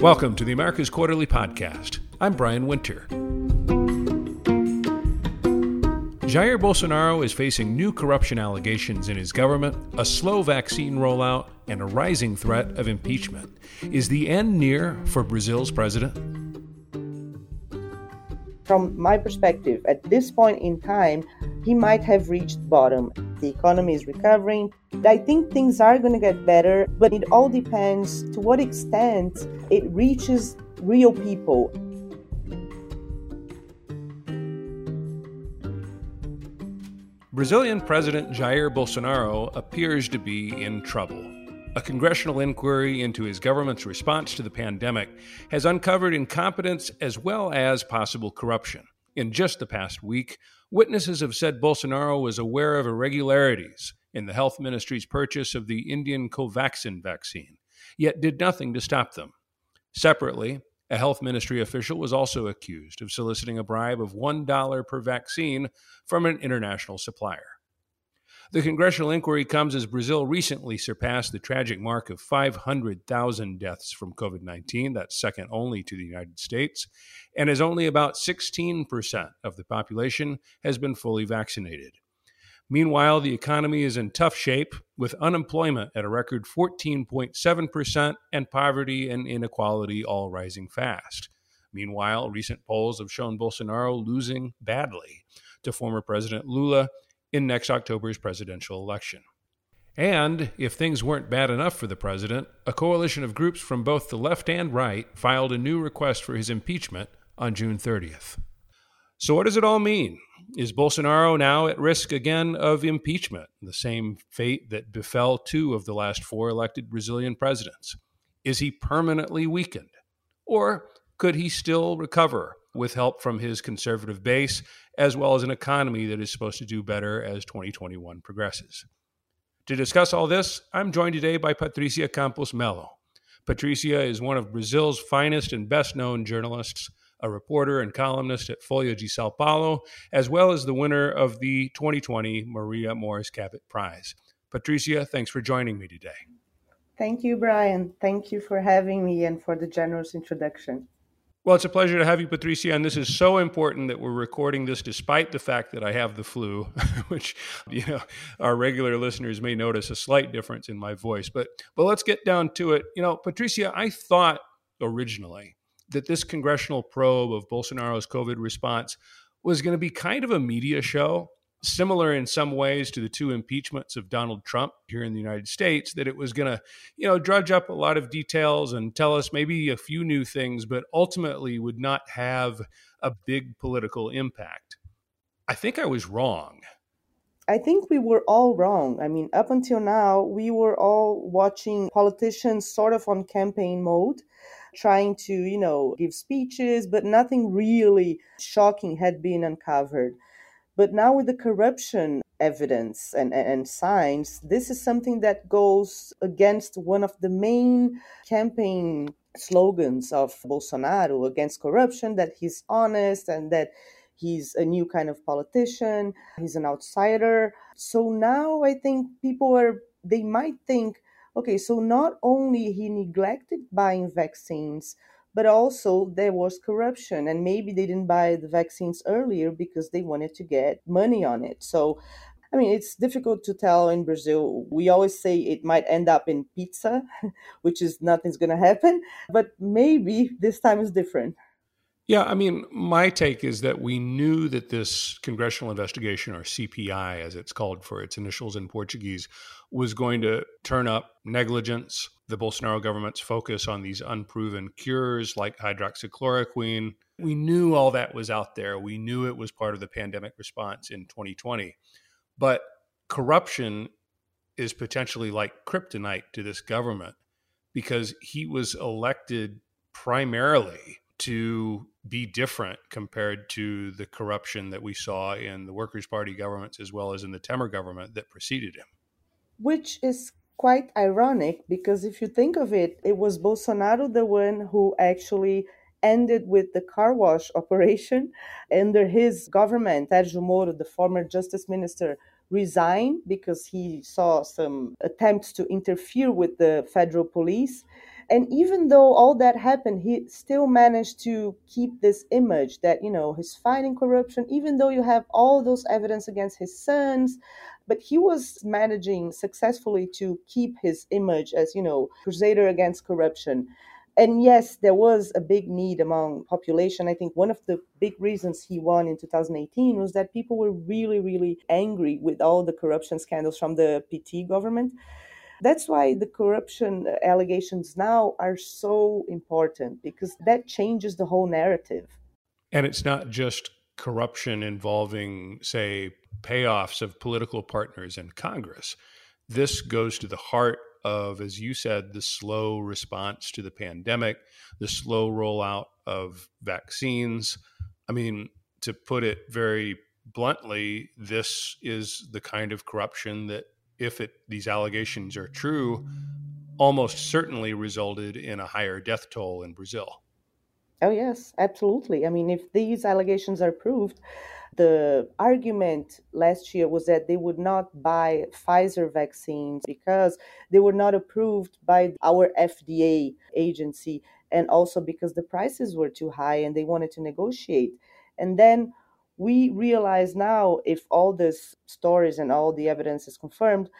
Welcome to the Americas Quarterly Podcast. I'm Brian Winter. Jair Bolsonaro is facing new corruption allegations in his government, a slow vaccine rollout, and a rising threat of impeachment. Is the end near for Brazil's president? From my perspective, at this point in time, he might have reached bottom. The economy is recovering. I think things are going to get better, but it all depends to what extent it reaches real people. Brazilian President Jair Bolsonaro appears to be in trouble. A congressional inquiry into his government's response to the pandemic has uncovered incompetence as well as possible corruption. In just the past week, witnesses have said Bolsonaro was aware of irregularities in the health ministry's purchase of the Indian Covaxin vaccine, yet did nothing to stop them. Separately, a health ministry official was also accused of soliciting a bribe of $1 per vaccine from an international supplier. The congressional inquiry comes as Brazil recently surpassed the tragic mark of 500,000 deaths from COVID 19. That's second only to the United States. And as only about 16% of the population has been fully vaccinated. Meanwhile, the economy is in tough shape, with unemployment at a record 14.7% and poverty and inequality all rising fast. Meanwhile, recent polls have shown Bolsonaro losing badly to former President Lula in next October's presidential election. And if things weren't bad enough for the president, a coalition of groups from both the left and right filed a new request for his impeachment on June 30th. So, what does it all mean? Is Bolsonaro now at risk again of impeachment, the same fate that befell two of the last four elected Brazilian presidents? Is he permanently weakened? Or could he still recover with help from his conservative base, as well as an economy that is supposed to do better as 2021 progresses? To discuss all this, I'm joined today by Patricia Campos Mello. Patricia is one of Brazil's finest and best known journalists a reporter and columnist at Folha de Sao Paulo, as well as the winner of the 2020 Maria Moors Cabot Prize. Patricia, thanks for joining me today. Thank you, Brian. Thank you for having me and for the generous introduction. Well, it's a pleasure to have you, Patricia. And this is so important that we're recording this despite the fact that I have the flu, which, you know, our regular listeners may notice a slight difference in my voice. But but let's get down to it. You know, Patricia, I thought originally that this congressional probe of Bolsonaro's COVID response was going to be kind of a media show, similar in some ways to the two impeachments of Donald Trump here in the United States, that it was going to, you know, drudge up a lot of details and tell us maybe a few new things, but ultimately would not have a big political impact. I think I was wrong. I think we were all wrong. I mean, up until now, we were all watching politicians sort of on campaign mode trying to, you know, give speeches, but nothing really shocking had been uncovered. But now with the corruption evidence and, and signs, this is something that goes against one of the main campaign slogans of Bolsonaro against corruption that he's honest and that he's a new kind of politician, he's an outsider. So now I think people are, they might think, okay, so not only he neglected buying vaccines, but also there was corruption and maybe they didn't buy the vaccines earlier because they wanted to get money on it. So I mean, it's difficult to tell in Brazil. We always say it might end up in pizza, which is nothing's going to happen, but maybe this time is different. Yeah, I mean, my take is that we knew that this congressional investigation, or CPI as it's called for its initials in Portuguese, was going to turn up negligence, the Bolsonaro government's focus on these unproven cures like hydroxychloroquine. We knew all that was out there. We knew it was part of the pandemic response in 2020. But corruption is potentially like kryptonite to this government because he was elected primarily to be different compared to the corruption that we saw in the Workers' Party governments as well as in the Temer government that preceded him. Which is quite ironic because if you think of it, it was Bolsonaro the one who actually ended with the car wash operation under his government. Sergio Moro, the former justice minister, resigned because he saw some attempts to interfere with the federal police And even though all that happened, he still managed to keep this image that, you know, he's fighting corruption, even though you have all those evidence against his sons. But he was managing successfully to keep his image as, you know, crusader against corruption and yes, there was a big need among population. I think one of the big reasons he won in 2018 was that people were really, really angry with all the corruption scandals from the PT government. That's why the corruption uh, allegations now are so important because that changes the whole narrative. And it's not just corruption involving, say, payoffs of political partners in Congress. This goes to the heart of, as you said, the slow response to the pandemic, the slow rollout of vaccines. I mean, to put it very bluntly, this is the kind of corruption that, if it, these allegations are true, almost certainly resulted in a higher death toll in Brazil. Oh, yes, absolutely. I mean, if these allegations are proved, the argument last year was that they would not buy Pfizer vaccines because they were not approved by our FDA agency and also because the prices were too high and they wanted to negotiate. And then we realize now, if all these stories and all the evidence is confirmed,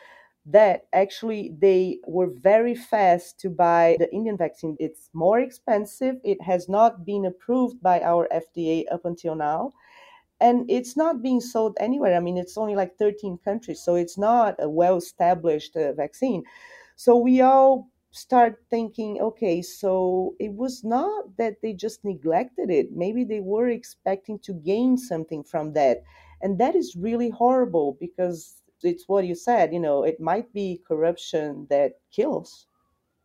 that actually they were very fast to buy the Indian vaccine. It's more expensive. It has not been approved by our FDA up until now and it's not being sold anywhere. I mean, it's only like 13 countries, so it's not a well established uh, vaccine. So we all start thinking, okay, so it was not that they just neglected it. Maybe they were expecting to gain something from that. And that is really horrible because it's what you said, you know, it might be corruption that kills.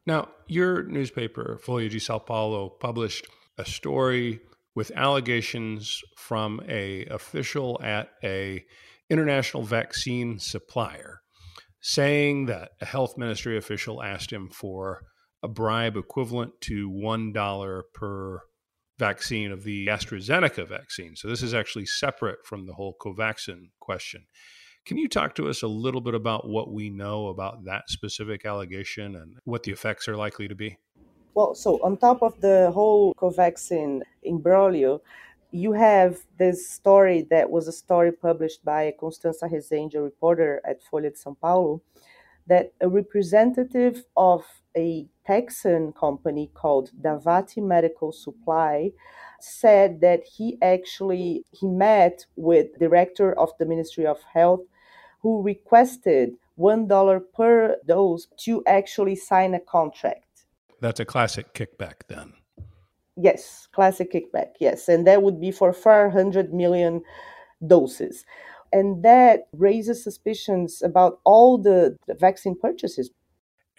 Now, your newspaper, Folha de Sao Paulo, published a story with allegations from a official at a international vaccine supplier saying that a health ministry official asked him for a bribe equivalent to $1 per vaccine of the AstraZeneca vaccine. So this is actually separate from the whole Covaxin question. Can you talk to us a little bit about what we know about that specific allegation and what the effects are likely to be? Well, so on top of the whole Covaxin imbroglio, you have this story that was a story published by Constança Rezende, a reporter at Folha de São Paulo, that a representative of a Texan company called Davati Medical Supply said that he actually he met with director of the Ministry of Health who requested $1 per dose to actually sign a contract that's a classic kickback then. Yes, classic kickback, yes. And that would be for 400 million doses. And that raises suspicions about all the, the vaccine purchases.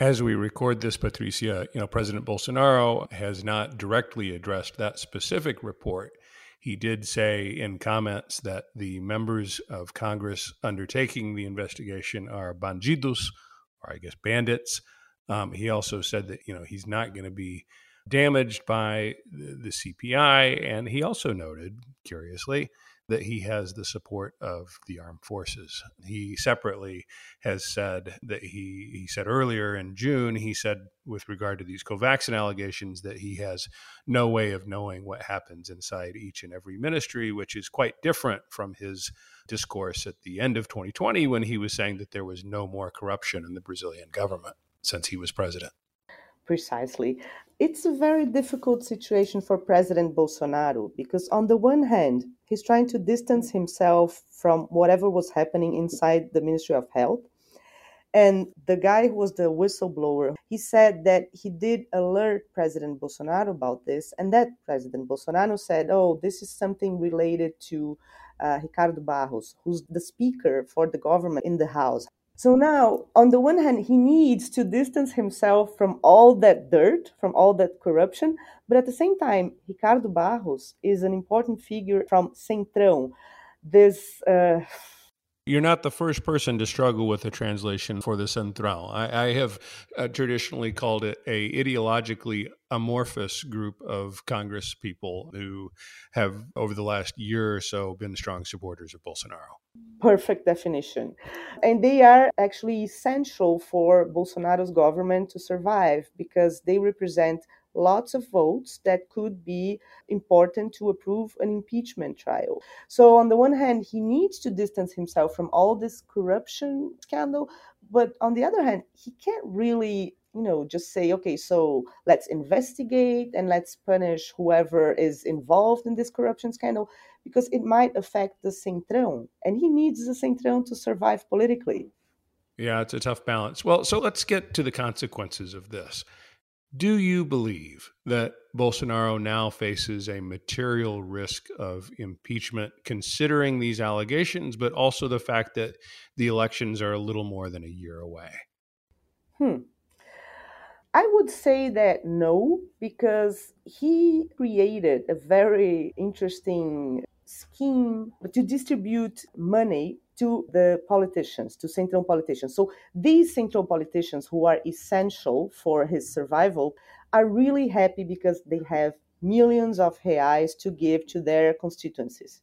As we record this, Patricia, you know, President Bolsonaro has not directly addressed that specific report. He did say in comments that the members of Congress undertaking the investigation are bandidos, or I guess bandits, um, he also said that you know he's not going to be damaged by the, CPI, and he also noted, curiously, that he has the support of the armed forces. He separately has said that he he said earlier in June he said with regard to these Covaxin allegations that he has no way of knowing what happens inside each and every ministry, which is quite different from his discourse at the end of 2020 when he was saying that there was no more corruption in the Brazilian government since he was president. Precisely. It's a very difficult situation for President Bolsonaro because, on the one hand, he's trying to distance himself from whatever was happening inside the Ministry of Health. And the guy who was the whistleblower, he said that he did alert President Bolsonaro about this, and that President Bolsonaro said, Oh, this is something related to uh, Ricardo Barros, who's the speaker for the government in the House. So now, on the one hand, he needs to distance himself from all that dirt, from all that corruption, but at the same time, Ricardo Barros is an important figure from Centrão, this uh, You're not the first person to struggle with a translation for the Central. I, I have uh, traditionally called it a ideologically amorphous group of Congress people who have, over the last year or so, been strong supporters of Bolsonaro. Perfect definition. And they are actually essential for Bolsonaro's government to survive because they represent lots of votes that could be important to approve an impeachment trial. So, on the one hand, he needs to distance himself from all this corruption scandal, but on the other hand, he can't really you know just say okay so let's investigate and let's punish whoever is involved in this corruption scandal because it might affect the centrão and he needs the centrão to survive politically yeah it's a tough balance well so let's get to the consequences of this do you believe that Bolsonaro now faces a material risk of impeachment, considering these allegations, but also the fact that the elections are a little more than a year away? Hmm. I would say that no, because he created a very interesting scheme to distribute money to the politicians, to central politicians. So these central politicians who are essential for his survival are really happy because they have millions of reais to give to their constituencies.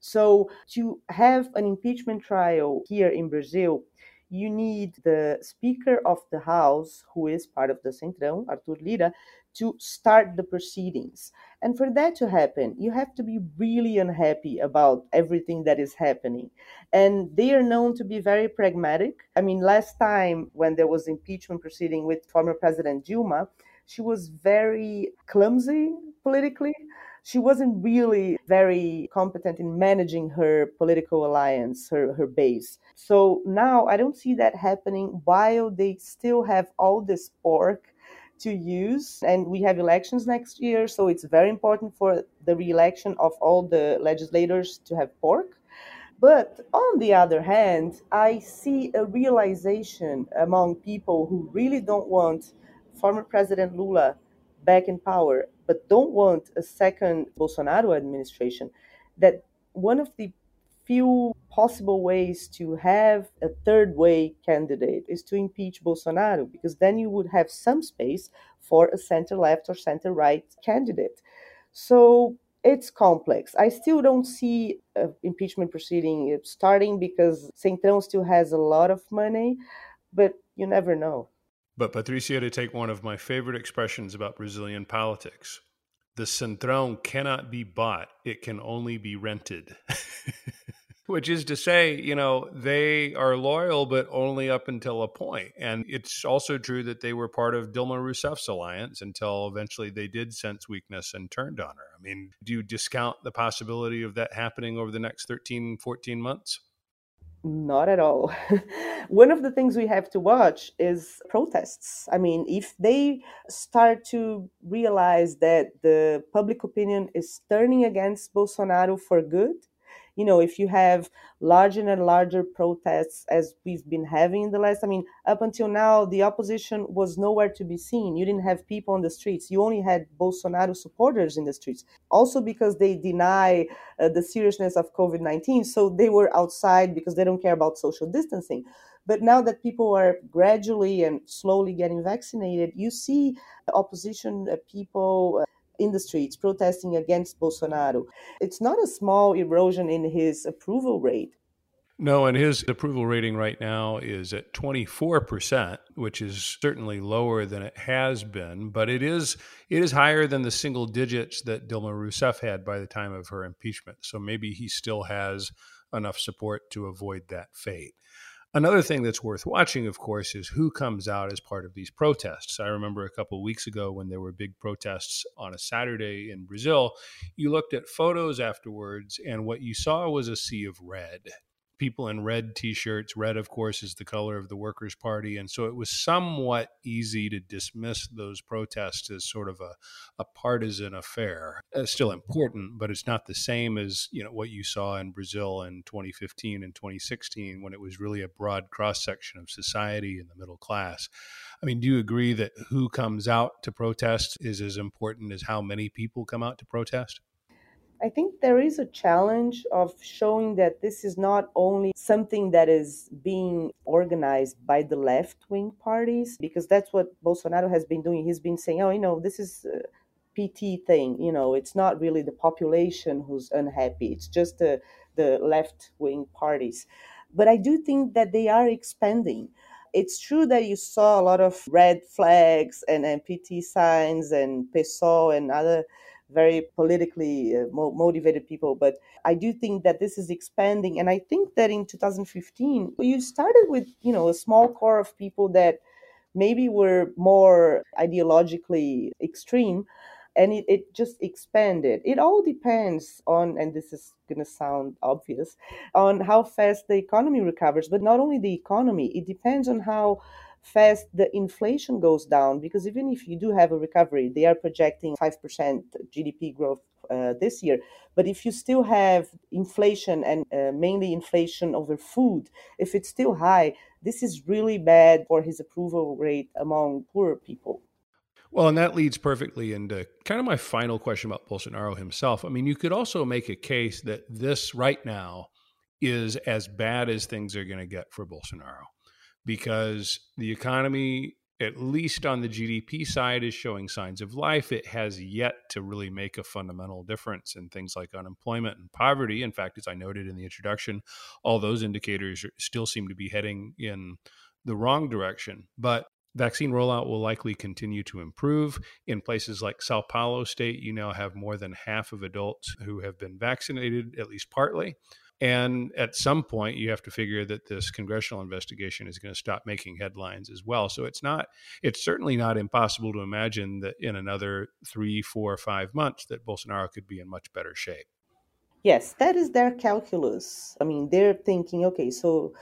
So to have an impeachment trial here in Brazil, you need the Speaker of the House, who is part of the Centrão, Arthur Lira, to start the proceedings. And for that to happen, you have to be really unhappy about everything that is happening. And they are known to be very pragmatic. I mean, last time when there was impeachment proceeding with former President Dilma, she was very clumsy politically. She wasn't really very competent in managing her political alliance, her, her base. So now I don't see that happening while they still have all this pork to use. And we have elections next year, so it's very important for the re-election of all the legislators to have pork. But on the other hand, I see a realization among people who really don't want former President Lula back in power, but don't want a second Bolsonaro administration, that one of the few possible ways to have a third way candidate is to impeach Bolsonaro, because then you would have some space for a center left or center right candidate. So it's complex. I still don't see an impeachment proceeding starting because Centrão still has a lot of money, but you never know. But Patricia, to take one of my favorite expressions about Brazilian politics, the Centrão cannot be bought, it can only be rented. Which is to say, you know, they are loyal, but only up until a point. And it's also true that they were part of Dilma Rousseff's alliance until eventually they did sense weakness and turned on her. I mean, do you discount the possibility of that happening over the next 13, 14 months? Not at all. One of the things we have to watch is protests. I mean, if they start to realize that the public opinion is turning against Bolsonaro for good, you know, if you have larger and larger protests as we've been having in the last, I mean, up until now, the opposition was nowhere to be seen. You didn't have people on the streets. You only had Bolsonaro supporters in the streets. Also because they deny uh, the seriousness of COVID 19. So they were outside because they don't care about social distancing. But now that people are gradually and slowly getting vaccinated, you see opposition uh, people. In the streets protesting against Bolsonaro. It's not a small erosion in his approval rate. No, and his approval rating right now is at 24%, which is certainly lower than it has been, but it is it is higher than the single digits that Dilma Rousseff had by the time of her impeachment. So maybe he still has enough support to avoid that fate. Another thing that's worth watching, of course, is who comes out as part of these protests. I remember a couple weeks ago when there were big protests on a Saturday in Brazil, you looked at photos afterwards, and what you saw was a sea of red people in red t-shirts. Red of course is the color of the workers party. And so it was somewhat easy to dismiss those protests as sort of a, a partisan affair. It's still important but it's not the same as you know what you saw in brazil in 2015 and 2016 when it was really a broad cross section of society and the middle class. I mean do you agree that who comes out to protest is as important as how many people come out to protest I think there is a challenge of showing that this is not only something that is being organized by the left wing parties, because that's what Bolsonaro has been doing. He's been saying, oh, you know, this is PT thing. You know, it's not really the population who's unhappy, it's just the, the left wing parties. But I do think that they are expanding. It's true that you saw a lot of red flags and, and PT signs and PSOL and other very politically uh, mo- motivated people. But I do think that this is expanding, and I think that in 2015 you started with you know a small core of people that maybe were more ideologically extreme and it, it just expanded. It all depends on, and this is going to sound obvious, on how fast the economy recovers. But not only the economy, it depends on how fast the inflation goes down because even if you do have a recovery they are projecting 5% gdp growth uh, this year. But if you still have inflation and uh, mainly inflation over food if it's still high this is really bad for his approval rate among poor people. Well, and that leads perfectly into kind of my final question about Bolsonaro himself. I mean, you could also make a case that this right now is as bad as things are going to get for Bolsonaro because the economy, at least on the GDP side, is showing signs of life. It has yet to really make a fundamental difference in things like unemployment and poverty. In fact, as I noted in the introduction, all those indicators still seem to be heading in the wrong direction. But vaccine rollout will likely continue to improve. In places like Sao Paulo state, you now have more than half of adults who have been vaccinated, at least partly. And at some point, you have to figure that this congressional investigation is going to stop making headlines as well. So it's not, it's certainly not impossible to imagine that in another three, four, five months, that Bolsonaro could be in much better shape. Yes, that is their calculus. I mean, they're thinking, okay, so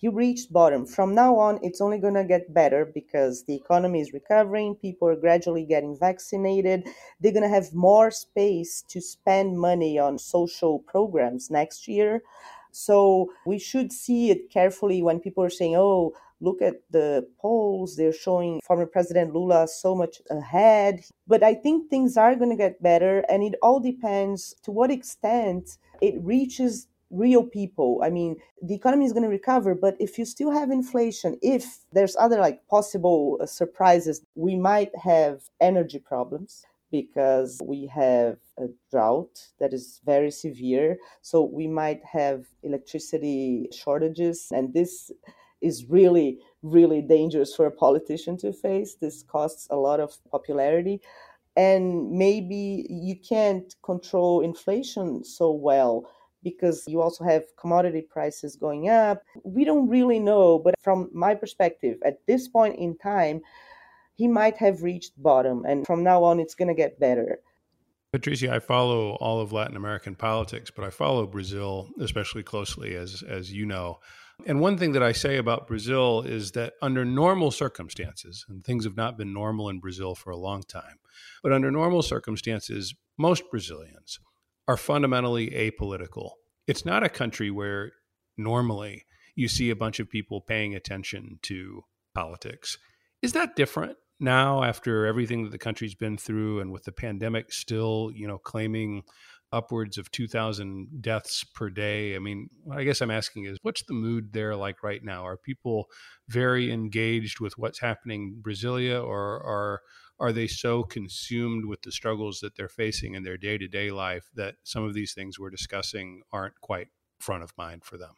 you reached bottom. From now on, it's only going to get better because the economy is recovering, people are gradually getting vaccinated. They're going to have more space to spend money on social programs next year. So we should see it carefully when people are saying, oh, look at the polls, they're showing former President Lula so much ahead. But I think things are going to get better, and it all depends to what extent it reaches real people. I mean the economy is going to recover but if you still have inflation if there's other like possible uh, surprises we might have energy problems because we have a drought that is very severe. So we might have electricity shortages and this is really really dangerous for a politician to face. This costs a lot of popularity. And maybe you can't control inflation so well because you also have commodity prices going up. We don't really know, but from my perspective, at this point in time, he might have reached bottom, and from now on, it's going to get better. Patricia, I follow all of Latin American politics, but I follow Brazil especially closely, as as you know. And one thing that I say about Brazil is that under normal circumstances, and things have not been normal in Brazil for a long time, but under normal circumstances, most Brazilians are fundamentally apolitical. It's not a country where normally you see a bunch of people paying attention to politics. Is that different now after everything that the country's been through and with the pandemic still, you know, claiming upwards of 2000 deaths per day? I mean, I guess I'm asking is what's the mood there like right now? Are people very engaged with what's happening in Brasilia or are are they so consumed with the struggles that they're facing in their day to day life that some of these things we're discussing aren't quite front of mind for them?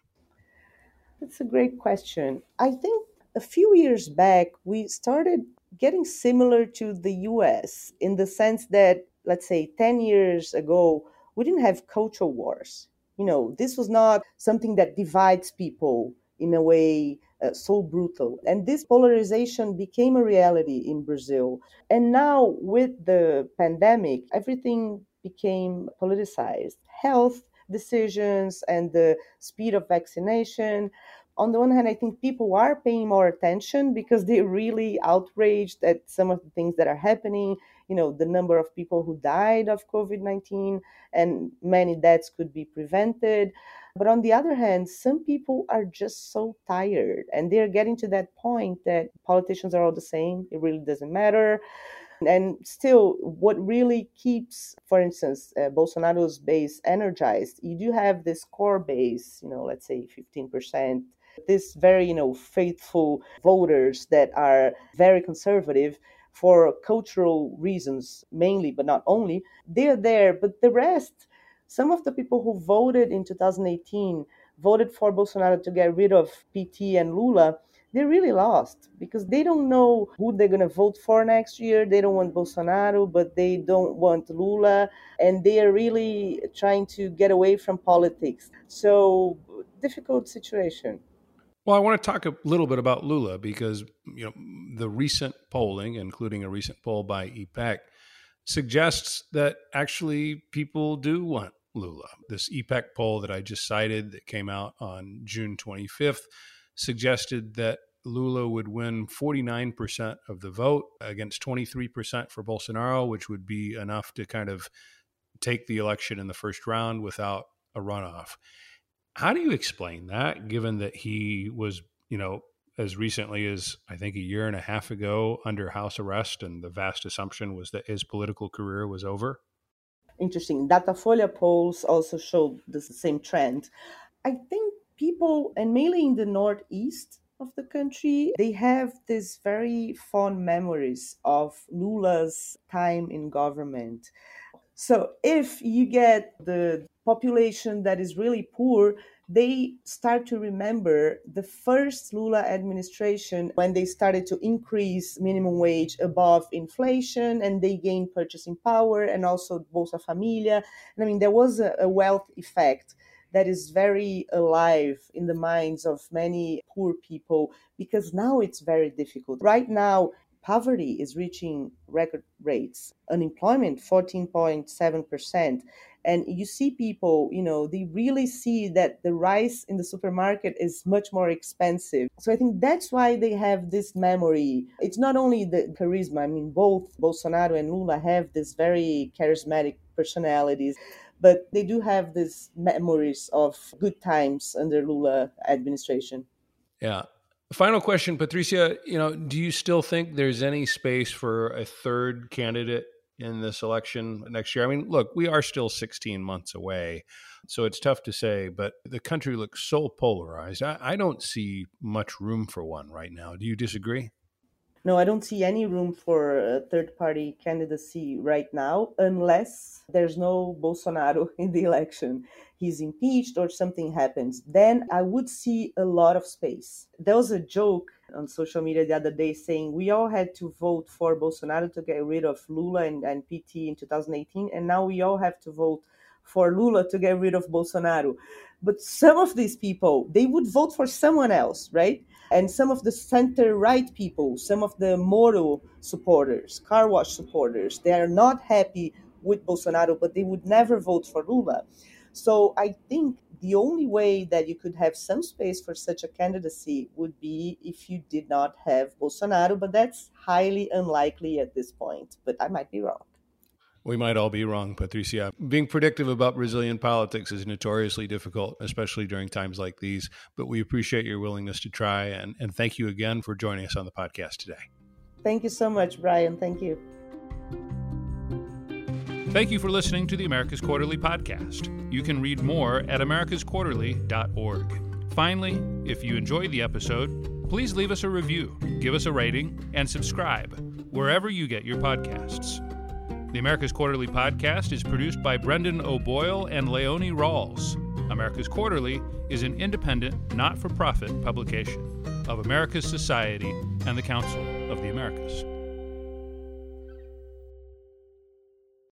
That's a great question. I think a few years back, we started getting similar to the US in the sense that, let's say, 10 years ago, we didn't have cultural wars. You know, this was not something that divides people in a way uh, so brutal. And this polarization became a reality in Brazil. And now, with the pandemic, everything became politicized. Health decisions and the speed of vaccination. On the one hand, I think people are paying more attention because they're really outraged at some of the things that are happening. You know, the number of people who died of COVID 19 and many deaths could be prevented. But on the other hand, some people are just so tired and they're getting to that point that politicians are all the same. It really doesn't matter. And still, what really keeps, for instance, uh, Bolsonaro's base energized, you do have this core base, you know, let's say 15%, this very, you know, faithful voters that are very conservative for cultural reasons mainly, but not only. They're there, but the rest, some of the people who voted in 2018 voted for Bolsonaro to get rid of PT and Lula they're really lost because they don't know who they're going to vote for next year. They don't want Bolsonaro, but they don't want Lula. And they are really trying to get away from politics. So, difficult situation. Well, I want to talk a little bit about Lula because you know the recent polling, including a recent poll by IPEC, suggests that actually people do want Lula. This IPEC poll that I just cited that came out on June 25th suggested that Lula would win 49% of the vote against 23% for Bolsonaro, which would be enough to kind of take the election in the first round without a runoff. How do you explain that, given that he was, you know, as recently as I think a year and a half ago under house arrest, and the vast assumption was that his political career was over? Interesting. Datafolha polls also showed the same trend. I think people, and mainly in the Northeast of the country, they have these very fond memories of Lula's time in government. So if you get the population that is really poor, they start to remember the first Lula administration when they started to increase minimum wage above inflation and they gained purchasing power and also Bolsa Familia. And I mean, there was a, a wealth effect that is very alive in the minds of many poor people because now it's very difficult. Right now, poverty is reaching record rates, unemployment 14.7%. And you see people, you know, they really see that the rice in the supermarket is much more expensive. So I think that's why they have this memory. It's not only the charisma, I mean, both Bolsonaro and Lula have this very charismatic personalities but they do have these memories of good times under Lula administration. Yeah. Final question, Patricia. You know, do you still think there's any space for a third candidate in this election next year? I mean, look, we are still 16 months away, so it's tough to say. But the country looks so polarized. I, I don't see much room for one right now. Do you disagree? No, I don't see any room for a third party candidacy right now unless there's no Bolsonaro in the election. He's impeached or something happens. Then I would see a lot of space. There was a joke on social media the other day saying we all had to vote for Bolsonaro to get rid of Lula and, and PT in 2018, and now we all have to vote for Lula to get rid of Bolsonaro. But some of these people, they would vote for someone else, right? And some of the center right people, some of the Moro supporters, car wash supporters, they are not happy with Bolsonaro, but they would never vote for Lula. So I think the only way that you could have some space for such a candidacy would be if you did not have Bolsonaro, but that's highly unlikely at this point. But I might be wrong. We might all be wrong, Patricia. Being predictive about Brazilian politics is notoriously difficult, especially during times like these. But we appreciate your willingness to try. And, and thank you again for joining us on the podcast today. Thank you so much, Brian. Thank you. Thank you for listening to the Americas Quarterly podcast. You can read more at americasquarterly.org. Finally, if you enjoyed the episode, please leave us a review, give us a rating, and subscribe wherever you get your podcasts. The Americas Quarterly podcast is produced by Brendan O'Boyle and Leonie Rawls. Americas Quarterly is an independent, not for profit publication of Americas Society and the Council of the Americas.